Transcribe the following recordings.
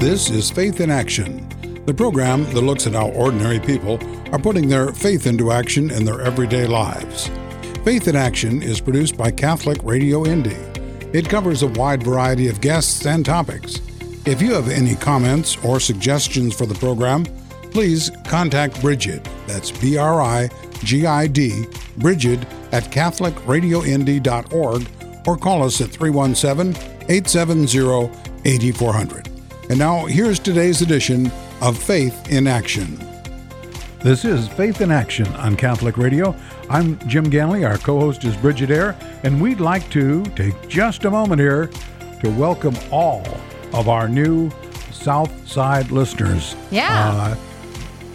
This is Faith in Action, the program that looks at how ordinary people are putting their faith into action in their everyday lives. Faith in Action is produced by Catholic Radio Indy. It covers a wide variety of guests and topics. If you have any comments or suggestions for the program, please contact Brigid. That's B R I G I D, Brigid at CatholicRadioIndy.org or call us at 317 870 8400. And now, here's today's edition of Faith in Action. This is Faith in Action on Catholic Radio. I'm Jim Ganley. Our co host is Brigid Eyre, and we'd like to take just a moment here to welcome all of our new South Side listeners. Yeah. Uh,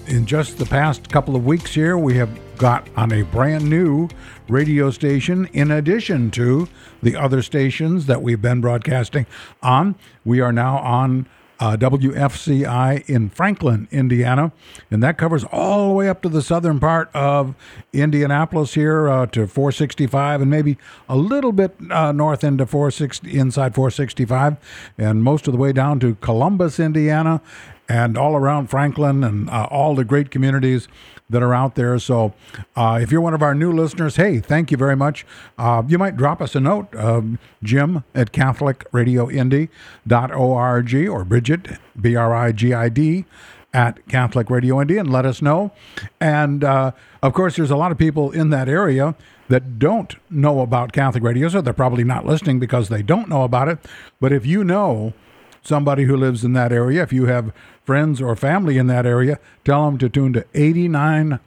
in just the past couple of weeks here, we have got on a brand new radio station in addition to the other stations that we've been broadcasting on. We are now on uh, WFCI in Franklin, Indiana, and that covers all the way up to the southern part of Indianapolis here uh, to 465, and maybe a little bit uh, north into 460, inside 465, and most of the way down to Columbus, Indiana, and all around Franklin and uh, all the great communities that are out there. So, uh, if you're one of our new listeners, hey, thank you very much. Uh, you might drop us a note, um, Jim at CatholicRadioIndy.org or Brigid, B R I G I D, at Catholic Radio Indy and let us know. And uh, of course, there's a lot of people in that area that don't know about Catholic radio, so they're probably not listening because they don't know about it. But if you know, somebody who lives in that area, if you have friends or family in that area, tell them to tune to 89.5,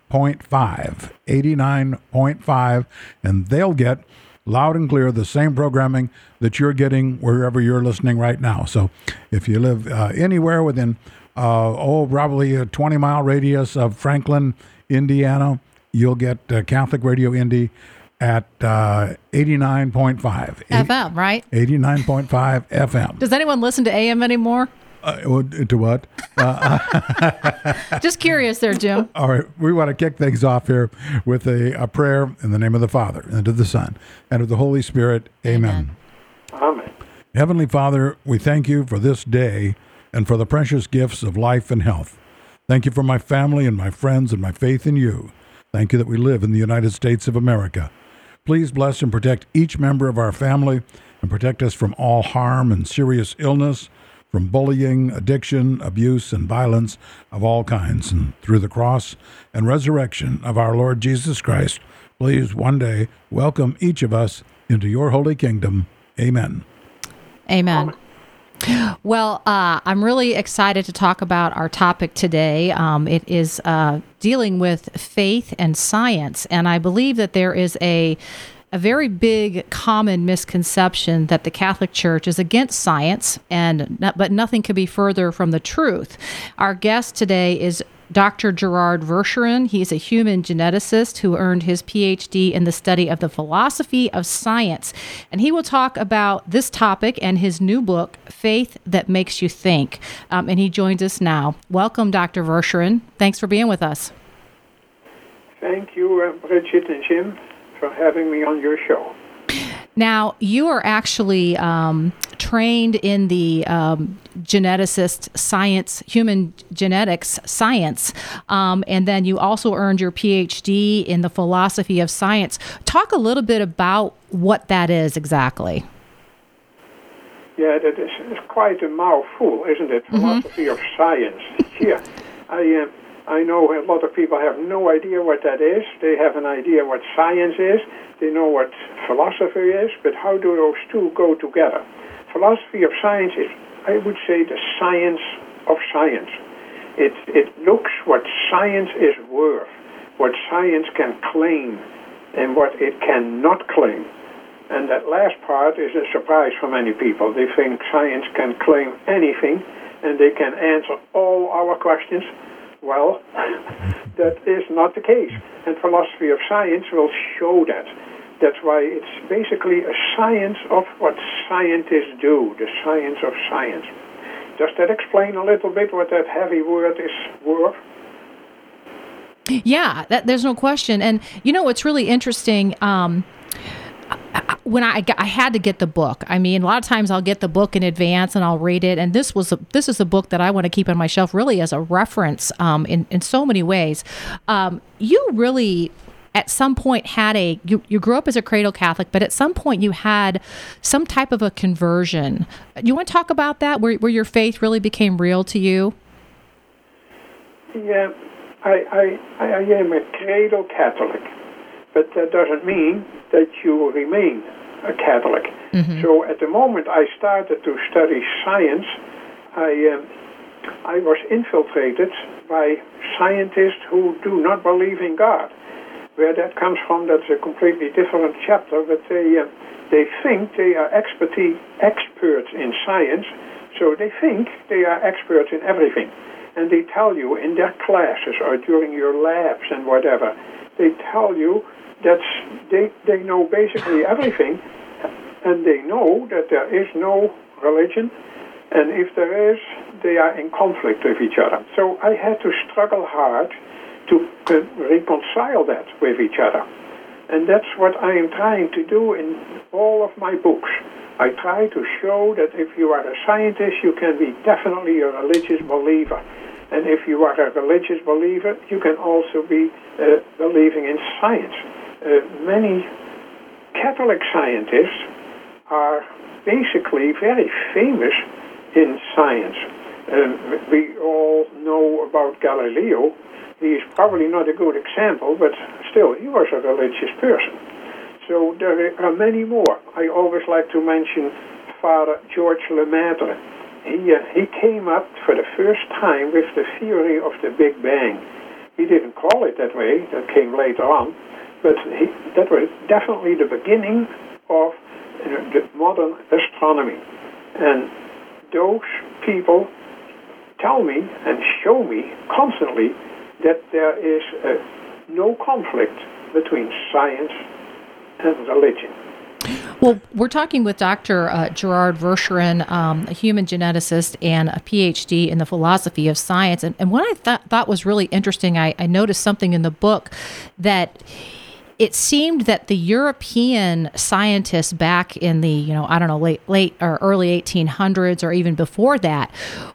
89.5, and they'll get loud and clear the same programming that you're getting wherever you're listening right now. So if you live uh, anywhere within, uh, oh, probably a 20 mile radius of Franklin, Indiana, you'll get uh, Catholic Radio Indy at uh, 89.5. FM, right? 89.5 FM. Does anyone listen to AM anymore? Uh, to what? Just curious there, Jim. All right, we want to kick things off here with a, a prayer in the name of the Father, and of the Son, and of the Holy Spirit. Amen. Amen. Heavenly Father, we thank you for this day and for the precious gifts of life and health. Thank you for my family and my friends and my faith in you. Thank you that we live in the United States of America. Please bless and protect each member of our family and protect us from all harm and serious illness, from bullying, addiction, abuse, and violence of all kinds. And through the cross and resurrection of our Lord Jesus Christ, please one day welcome each of us into your holy kingdom. Amen. Amen. Well, uh, I'm really excited to talk about our topic today. Um, it is uh, dealing with faith and science, and I believe that there is a a very big common misconception that the Catholic Church is against science, and but nothing could be further from the truth. Our guest today is Dr. Gerard Verschuuren. He's a human geneticist who earned his PhD in the study of the philosophy of science. And he will talk about this topic and his new book, Faith That Makes You Think. Um, and he joins us now. Welcome, Dr. Verschuuren. Thanks for being with us. Thank you, uh, Brigid and Jim, for having me on your show. Now, you are actually um, trained in the um, geneticist science, human genetics science, um, and then you also earned your PhD in the philosophy of science. Talk a little bit about what that is exactly. Yeah, that is quite a mouthful, isn't it? Mm-hmm. Philosophy of science. Yeah, I uh, I know a lot of people have no idea what that is. They have an idea what science is. They know what philosophy is, but how do those two go together? Philosophy of science is, I would say, the science of science. It, it looks what science is worth, what science can claim, and what it cannot claim. And that last part is a surprise for many people. They think science can claim anything and they can answer all our questions. Well, that is not the case. And philosophy of science will show that. That's why it's basically a science of what scientists do, the science of science. Does that explain a little bit what that heavy word is worth? Yeah, that, there's no question. And you know what's really interesting? Um, when I got, I had to get the book. I mean, a lot of times I'll get the book in advance and I'll read it. And this was a, this is a book that I want to keep on my shelf, really as a reference um, in in so many ways. Um, you really at some point had a you, you grew up as a cradle catholic but at some point you had some type of a conversion you want to talk about that where, where your faith really became real to you yeah I, I, I am a cradle catholic but that doesn't mean that you remain a Catholic. Mm-hmm. So at the moment I started to study science, I um, I was infiltrated by scientists who do not believe in God. Where that comes from, that's a completely different chapter. But they uh, they think they are expertise experts in science, so they think they are experts in everything, and they tell you in their classes or during your labs and whatever, they tell you that's they they know basically everything, and they know that there is no religion, and if there is, they are in conflict with each other. So I had to struggle hard to reconcile that with each other. And that's what I am trying to do in all of my books. I try to show that if you are a scientist, you can be definitely a religious believer. And if you are a religious believer, you can also be uh, believing in science many Catholic scientists are basically very famous in science. Um, we all know about Galileo. He is probably not a good example, but still, he was a religious person. So there are many more. I always like to mention Father George Lemaitre. He, uh, he came up for the first time with the theory of the Big Bang. He didn't call it that way, that came later on, but he, that was definitely the beginning of the modern astronomy. And those people tell me and show me constantly that there is no conflict between science and religion. Well, we're talking with Dr. Uh, Gerard Verschuuren, um, a human geneticist and a PhD in the philosophy of science. And, and what I th- thought was really interesting, I, I noticed something in the book that it seemed that the European scientists back in the, you know, I don't know, late late or early 1800s or even before that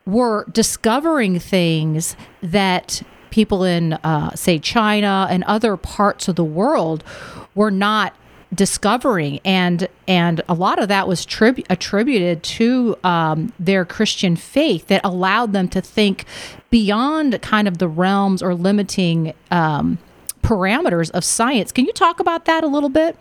were discovering things that people in uh, say China and other parts of the world were not discovering. And and a lot of that was tribu- attributed to um, their christian faith that allowed them to think beyond kind of the realms or limiting um, parameters of science. Can you talk about that a little bit?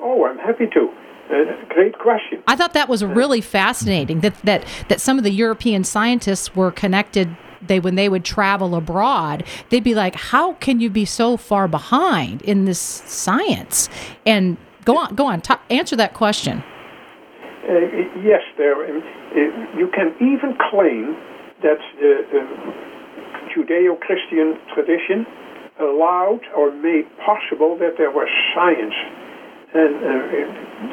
Oh, I'm happy to. Uh, great question. I thought that was really fascinating that that that some of the European scientists were connected they when they would travel abroad they'd be like how can you be so far behind in this science and go on go on t- answer that question uh, yes there uh, you can even claim that the judeo-christian tradition allowed or made possible that there was science. And uh,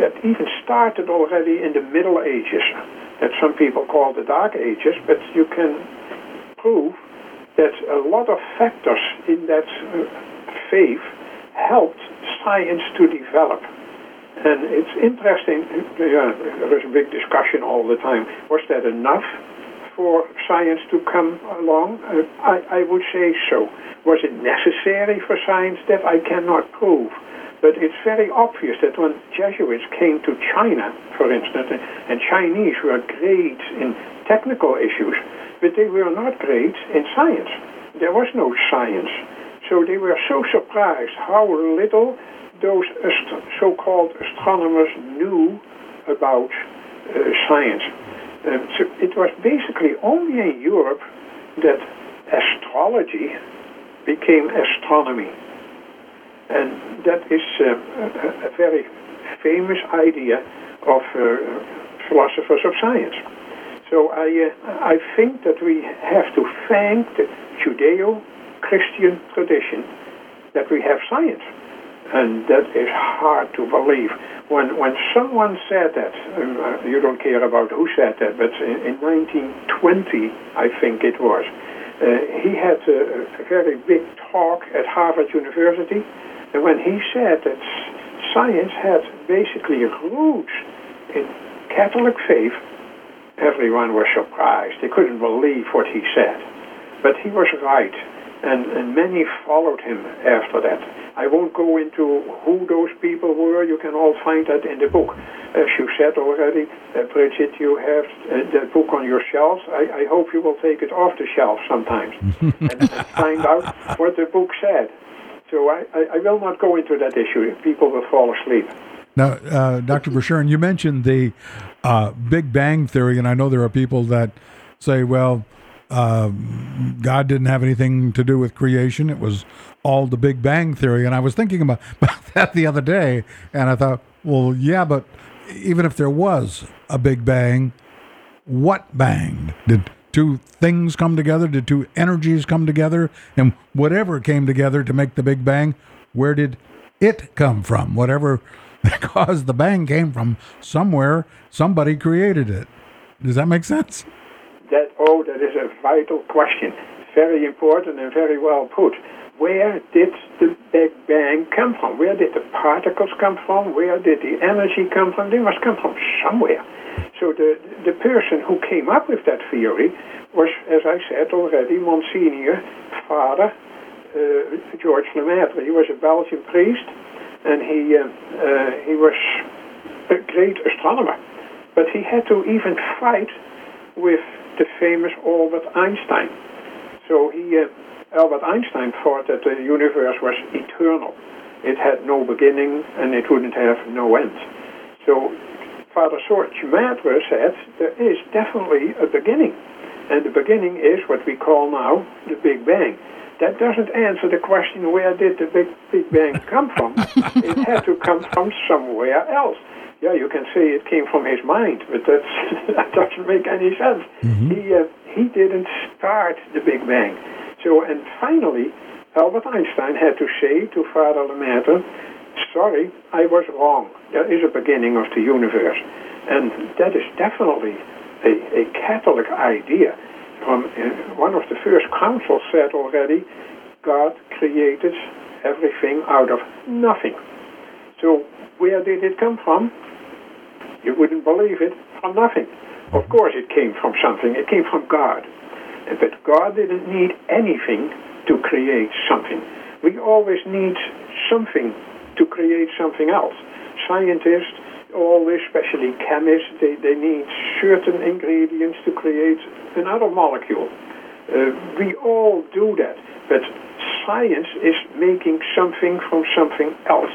that even started already in the Middle Ages, that some people call the Dark Ages, but you can prove that a lot of factors in that uh, faith helped science to develop. And it's interesting, yeah, there is a big discussion all the time. Was that enough for science to come along? Uh, I, I would say so. Was it necessary for science? That I cannot prove. But it's very obvious that when Jesuits came to China, for instance, and Chinese were great in technical issues, but they were not great in science. There was no science. So they were so surprised how little those so called astronomers knew about uh, science. Uh, so it was basically only in Europe that astrology became astronomy. And that is uh, a, a, very famous idea of uh, philosophers of science. So I, I think that we have to thank the Judeo-Christian tradition that we have science. And that is hard to believe. When, when someone said that, uh, you don't care about who said that, but in, in 1920, I think it was, uh, he had a, a, very big talk at Harvard University, and when he said that science had basically roots in Catholic faith, everyone was surprised. They couldn't believe what he said. But he was right, and, and many followed him after that. I won't go into who those people were. You can all find that in the book. As you said already, uh, Brigid, you have uh, that book on your shelves. I, I hope you will take it off the shelf sometimes and, and find out what the book said. So I, I, I will not go into that issue. People will fall asleep. Now, uh, Dr. Verschuuren, you mentioned the uh, Big Bang Theory, and I know there are people that say, well, uh, God didn't have anything to do with creation. It was all the Big Bang Theory. And I was thinking about, about that the other day, and I thought, well, yeah, but even if there was a Big Bang, what banged? Did two things come together? Did two energies come together? And whatever came together to make the Big Bang, where did it come from? Whatever caused the bang came from somewhere. Somebody created it. Does that make sense? That oh, that is a vital question. Very important and very well put. Where did the Big Bang come from? Where did the particles come from? Where did the energy come from? They must come from somewhere. So the the person who came up with that theory was, as I said already, Monsignor Father uh, George Lemaitre. He was a Belgian priest, and he uh, uh, he was a great astronomer. But he had to even fight with the famous Albert Einstein. So he, uh, Albert Einstein thought that the universe was eternal. It had no beginning and it wouldn't have no end. So Father George Lemaitre said there is definitely a beginning. And the beginning is what we call now the Big Bang. That doesn't answer the question where did the Big, Big Bang come from? it had to come from somewhere else yeah, you can say it came from his mind, but that's, that doesn't make any sense. Mm-hmm. He uh, he didn't start the Big Bang. So, and finally, Albert Einstein had to say to Father Lemaitre, "Sorry, I was wrong. There is a beginning of the universe, and that is definitely a, a Catholic idea." From uh, one of the first councils said already, God created everything out of nothing. So, where did it come from? You wouldn't believe it from nothing. Of course, it came from something. It came from God. But God didn't need anything to create something. We always need something to create something else. Scientists, always, especially chemists, they, they need certain ingredients to create another molecule. Uh, we all do that. But science is making something from something else.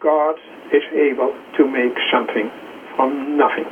God is able to make something from nothing.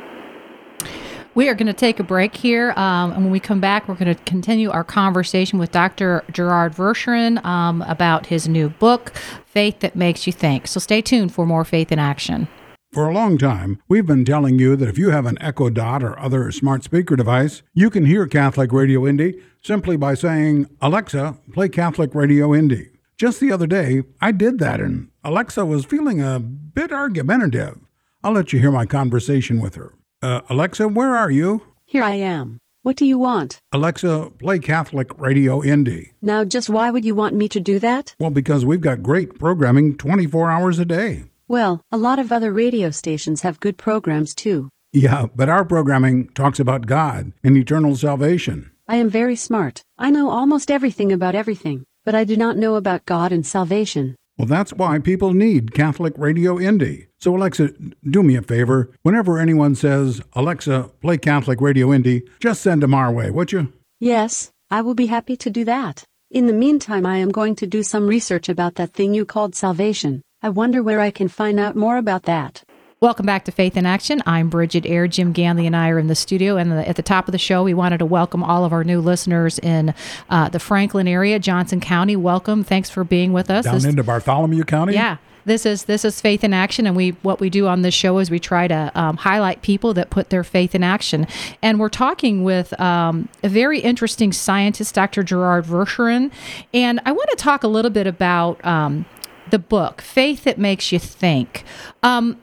We are going to take a break here. Um, and when we come back, we're going to continue our conversation with Dr. Gerard Verschuuren um, about his new book, Faith That Makes You Think. So stay tuned for more Faith in Action. For a long time, we've been telling you that if you have an Echo Dot or other smart speaker device, you can hear Catholic Radio Indy simply by saying, Alexa, play Catholic Radio Indy. Just the other day, I did that, and Alexa was feeling a bit argumentative. I'll let you hear my conversation with her. Uh, Alexa, where are you? Here I am. What do you want? Alexa, play Catholic Radio Indy. Now, just why would you want me to do that? Well, because we've got great programming 24 hours a day. Well, a lot of other radio stations have good programs too. Yeah, but our programming talks about God and eternal salvation. I am very smart. I know almost everything about everything, but I do not know about God and salvation. Well, that's why people need Catholic Radio Indy. So, Alexa, do me a favor. Whenever anyone says, Alexa, play Catholic Radio Indy, just send them our way, would you? Yes, I will be happy to do that. In the meantime, I am going to do some research about that thing you called salvation. I wonder where I can find out more about that. Welcome back to Faith in Action. I'm Brigid Eyre. Jim Ganley and I are in the studio. And at the top of the show, we wanted to welcome all of our new listeners in uh, the Franklin area, Johnson County. Welcome. Thanks for being with us. Down this, into Bartholomew County? Yeah this is this is faith in action and we what we do on this show is we try to um, highlight people that put their faith in action and we're talking with um, a very interesting scientist dr gerard verschuuren and i want to talk a little bit about um, the book faith that makes you think um,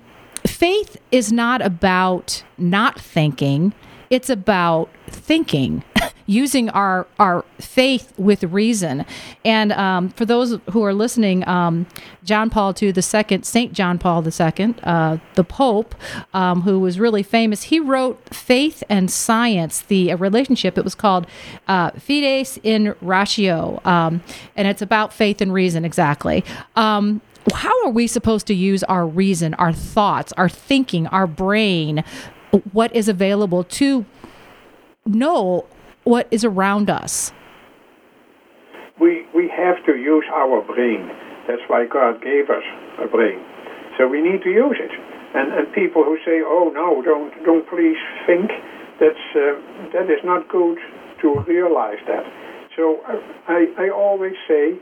faith is not about not thinking, it's about thinking. using our our faith with reason. And um, for those who are listening, um, John Paul II, the second, Saint John Paul II, uh, the Pope, um, who was really famous, he wrote "Faith and Science," the relationship. It was called uh, "Fides et Ratio," um, and it's about faith and reason exactly. How are we supposed to use our reason, our thoughts, our thinking, our brain, what is available to know what is around us? We, we have to use our brain. That's why God gave us a brain. So we need to use it. And, and people who say, oh no, don't, don't please think, that's, uh, that is not good to realize that. So uh, I, I always say,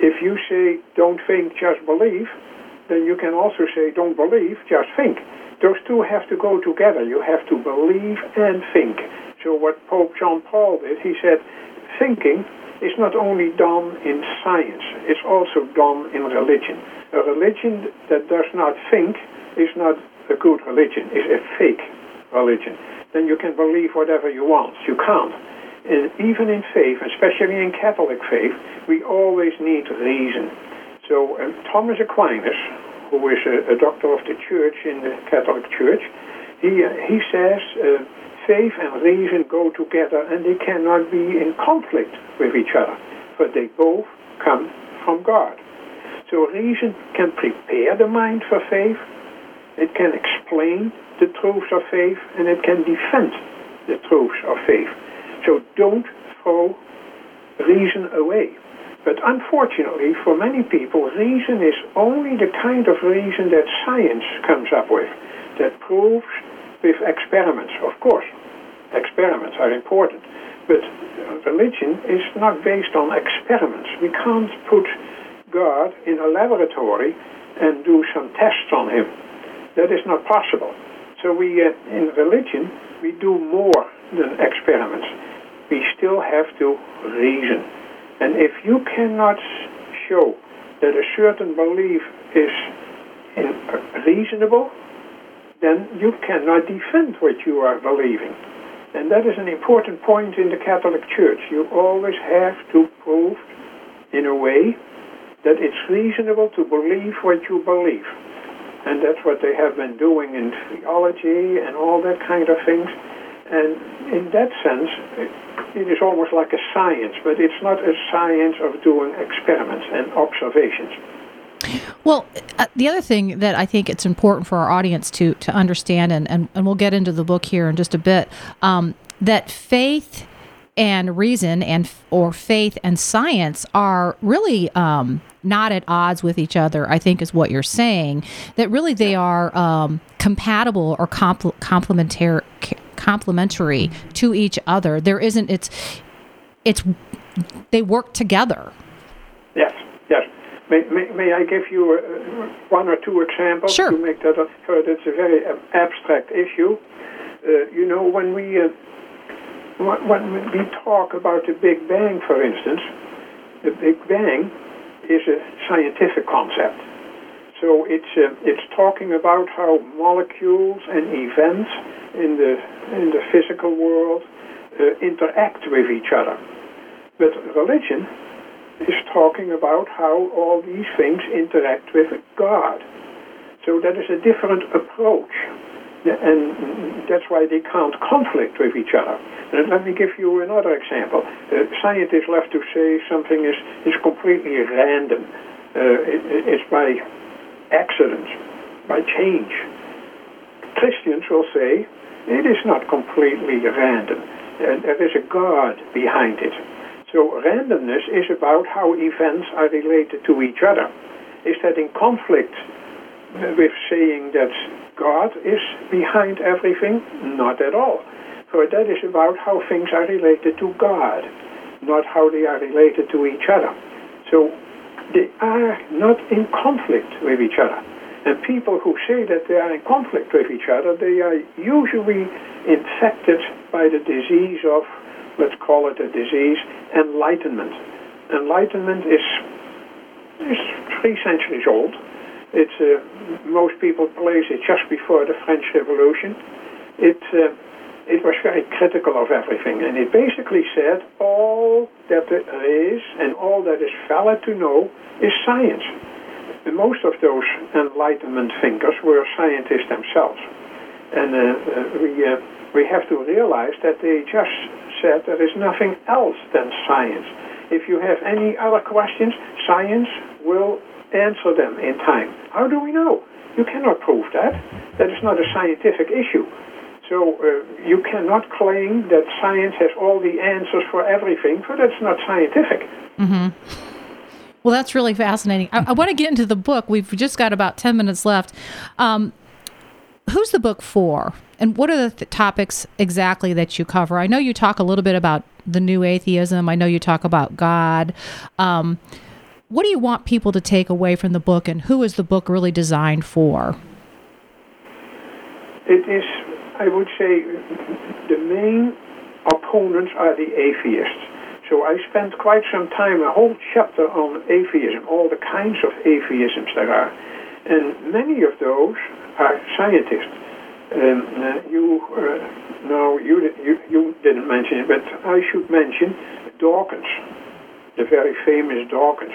if you say don't think, just believe, then you can also say don't believe, just think. Those two have to go together. You have to believe and think. So what Pope John Paul did, he said, thinking is not only done in science, it's also done in religion. A religion that does not think is not a good religion, is a fake religion. Then you can believe whatever you want. You can't. Even in faith, especially in Catholic faith, we always need reason. So uh, Thomas Aquinas, who is a, a, doctor of the church in the Catholic Church, he, uh, he says uh, faith and reason go together and they cannot be in conflict with each other, but they both come from God. So reason can prepare the mind for faith, it can explain the truths of faith, and it can defend the truths of faith. So don't throw reason away. But unfortunately, for many people, reason is only the kind of reason that science comes up with, that proves with experiments. Of course, experiments are important, but religion is not based on experiments. We can't put God in a laboratory and do some tests on him. That is not possible. So we, uh, in religion, we do more than experiments. We still have to reason. And if you cannot show that a certain belief is uh, reasonable, then you cannot defend what you are believing. And that is an important point in the Catholic Church. You always have to prove, in a way, that it's reasonable to believe what you believe. And that's what they have been doing in theology and all that kind of things. And in that sense, it is almost like a science, but it's not a science of doing experiments and observations. Well, uh, the other thing that I think it's important for our audience to to understand, and, and, and we'll get into the book here in just a bit, um, that faith and reason and or faith and science are really um, not at odds with each other. I think is what you're saying. That really they are um, compatible or compl- complementary complementary to each other. There isn't. It's it's they work together. Yes. Yes. May, may, may I give you uh, one or two examples sure. to make that? Up? So it's a very uh, abstract issue. Uh, you know, when we uh, when we talk about the Big Bang, for instance, the Big Bang is a scientific concept. So it's uh, it's talking about how molecules and events in the in the physical world uh, interact with each other. But religion is talking about how all these things interact with God. So that is a different approach. And that's why they can't conflict with each other. And let me give you another example. Uh, scientists love to say something is, is completely random. Uh, it, it's by accident, by change. Christians will say it is not completely random. There is a God behind it. So randomness is about how events are related to each other. Is that in conflict with saying that God is behind everything? Not at all. For that is about how things are related to God, not how they are related to each other. So they are not in conflict with each other. And people who say that they are in conflict with each other, they are usually infected by the disease of let's call it a disease, enlightenment. Enlightenment is, is three centuries old. It's, uh, most people place it just before the French Revolution. It, uh, it was very critical of everything, and it basically said all that there is and all that is valid to know is science. And most of those Enlightenment thinkers were scientists themselves, and uh, uh, we uh, we have to realize that they just said there is nothing else than science. If you have any other questions, science will answer them in time. How do we know? You cannot prove that. That is not a scientific issue. So uh, you cannot claim that science has all the answers for everything, for that's not scientific. Mm-hmm. Well, that's really fascinating. I, I want to get into the book. We've just got about 10 minutes left. Um, who's the book for? And what are the th- topics exactly that you cover? I know you talk a little bit about the new atheism. I know you talk about God. Um, what do you want people to take away from the book, and who is the book really designed for? It is, I would say, the main opponents are the atheists. So I spent quite some time, a whole chapter on atheism, all the kinds of atheisms there are. And many of those are scientists. Um, uh, you, uh, no, you, you, you didn't mention it, but I should mention Dawkins, the very famous Dawkins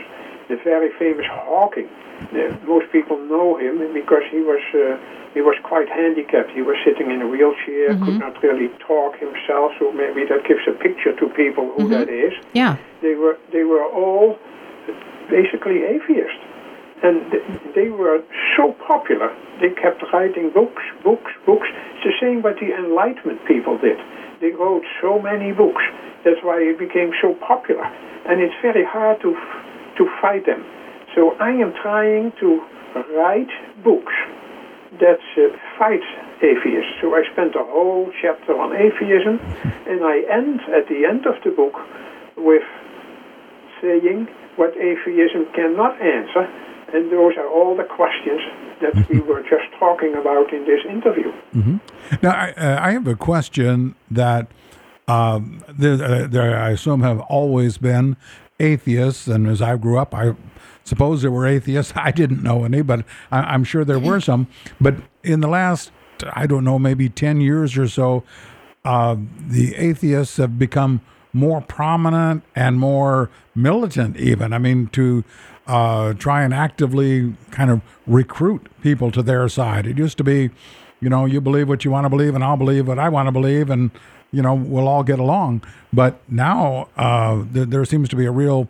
the very famous Hawking. Uh, most people know him because he was uh, he was quite handicapped. He was sitting in a wheelchair, mm-hmm. could not really talk himself. So maybe that gives a picture to people who mm-hmm. that is. Yeah, they were they were all basically atheists, and they were so popular. They kept writing books, books, books. It's the same what the Enlightenment people did. They wrote so many books. That's why it became so popular. And it's very hard to to fight them. So I am trying to write books that uh, fight atheists. So I spent a whole chapter on atheism, and I end at the end of the book with saying what atheism cannot answer, and those are all the questions that we were just talking about in this interview. Mm-hmm. Now, I, uh, I, have a question that um, there, uh, there, I assume, have always been atheists, and as I grew up, I suppose there were atheists. I didn't know any, but I, am sure there were some. But in the last, I don't know, maybe 10 years or so, uh, the atheists have become more prominent and more militant, even. I mean, to uh, try and actively kind of recruit people to their side. It used to be, you know, you believe what you want to believe, and I'll believe what I want to believe, and you know, we'll all get along. But now uh, there, there, seems to be a real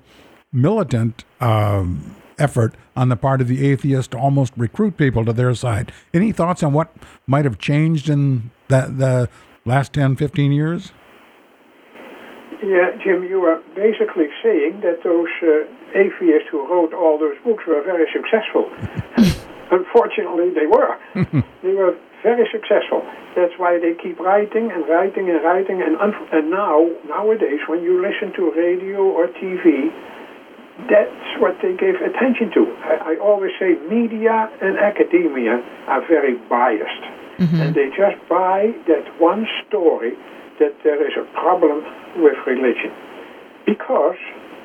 militant um, effort on the part of the atheists to almost recruit people to their side. Any thoughts on what might have changed in that the last 10, 15 years? Yeah, Jim, you are basically saying that those uh, atheists who wrote all those books were very successful. Unfortunately, they were. they were very successful. That's why they keep writing and writing and writing. And, and now, nowadays, when you listen to radio or TV, that's what they gave attention to. I, I always say media and academia are very biased. Mm-hmm. And they just buy that one story that there is a problem with religion. Because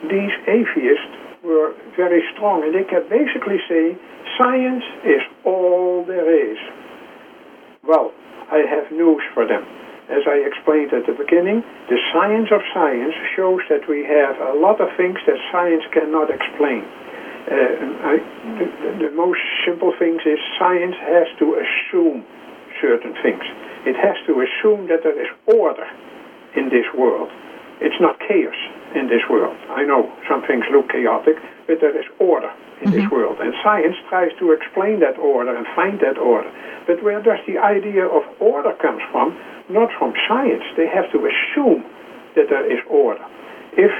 these atheists were very strong and they kept basically saying science is all there is. Well, I have news for them. As I explained at the beginning, the science of science shows that we have a lot of things that science cannot explain. Uh, I, the, the most simple things is science has to assume certain things. It has to assume that there is order in this world. It's not chaos in this world. I know some things look chaotic, but there is order in mm-hmm. this world. And science tries to explain that order and find that order. But where does the idea of order comes from? Not from science. They have to assume that there is order. If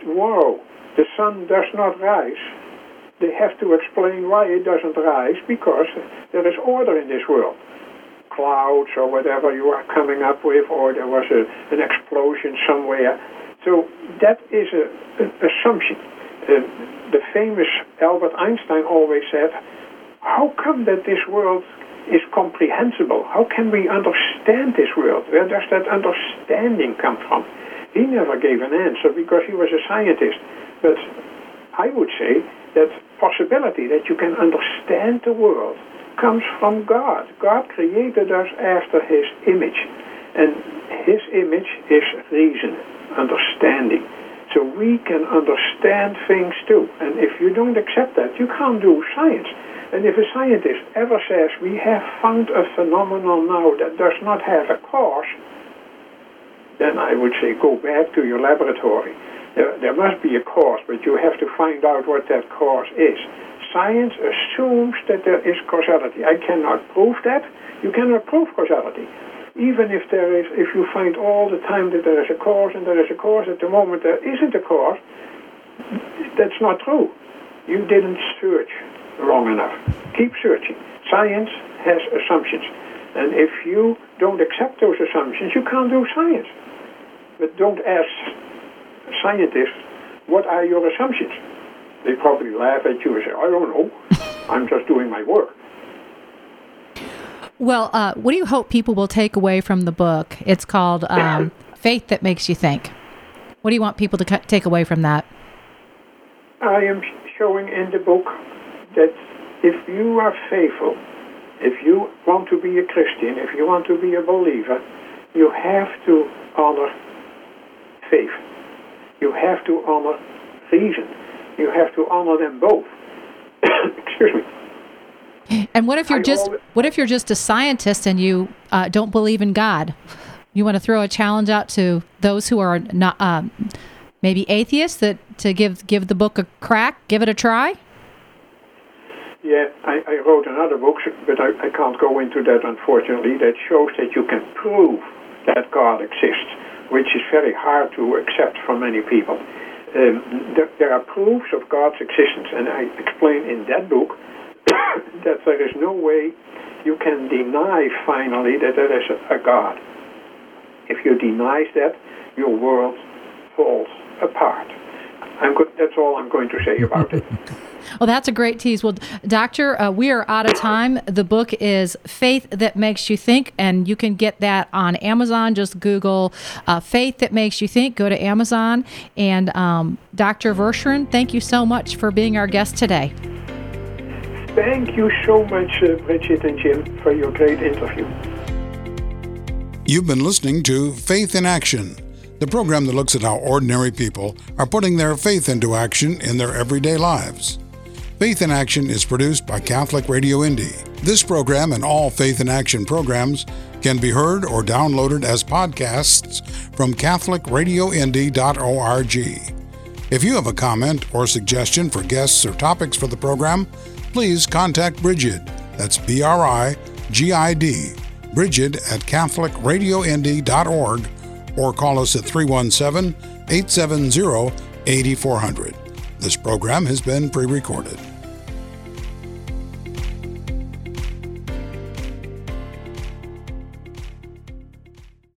tomorrow the sun does not rise, they have to explain why it doesn't rise because there is order in this world. Clouds or whatever you are coming up with, or there was a, an explosion somewhere. So that is an assumption. The famous Albert Einstein always said, How come that this world is comprehensible? How can we understand this world? Where does that understanding come from? He never gave an answer because he was a scientist. But I would say that possibility that you can understand the world comes from God. God created us after his image. And his image is reason, understanding. So we can understand things too. And if you don't accept that, you can't do science. And if a scientist ever says, we have found a phenomenon now that does not have a cause, then I would say, go back to your laboratory. There, there must be a cause, but you have to find out what that cause is. Science assumes that there is causality. I cannot prove that. You cannot prove causality even if there is, if you find all the time that there is a cause and there is a cause at the moment there isn't a cause, that's not true. You didn't search long enough. Keep searching. Science has assumptions. And if you don't accept those assumptions, you can't do science. But don't ask scientists, what are your assumptions? They probably laugh at you and say, I don't know. I'm just doing my work. Well, uh, what do you hope people will take away from the book? It's called um, Faith That Makes You Think. What do you want people to take away from that? I am showing in the book that if you are faithful, if you want to be a Christian, if you want to be a believer, you have to honor faith. You have to honor reason. You have to honor them both. Excuse me. And what if you're just what if you're just a scientist and you uh, don't believe in God? You want to throw a challenge out to those who are not um, maybe atheists that to give give the book a crack, give it a try. Yeah, I, I wrote another book, but I, I can't go into that unfortunately. That shows that you can prove that God exists, which is very hard to accept for many people. Um, there, there are proofs of God's existence, and I explain in that book that there is no way you can deny finally that there is a, a God. If you deny that, your world falls apart. Good. That's all I'm going to say about it. Well, that's a great tease. Well, Doctor, uh, we are out of time. The book is Faith That Makes You Think, and you can get that on Amazon. Just Google uh, Faith That Makes You Think. Go to Amazon. And um, Dr. Verschuuren, thank you so much for being our guest today. Thank you so much, uh, Brigid and Jim, for your great interview. You've been listening to Faith in Action, the program that looks at how ordinary people are putting their faith into action in their everyday lives. Faith in Action is produced by Catholic Radio Indy. This program and all Faith in Action programs can be heard or downloaded as podcasts from CatholicRadioIndy.org. If you have a comment or suggestion for guests or topics for the program, please contact Brigid. That's B R I G I D, Brigid at CatholicRadioIndy.org, or call us at 317 870 8400. This program has been pre recorded.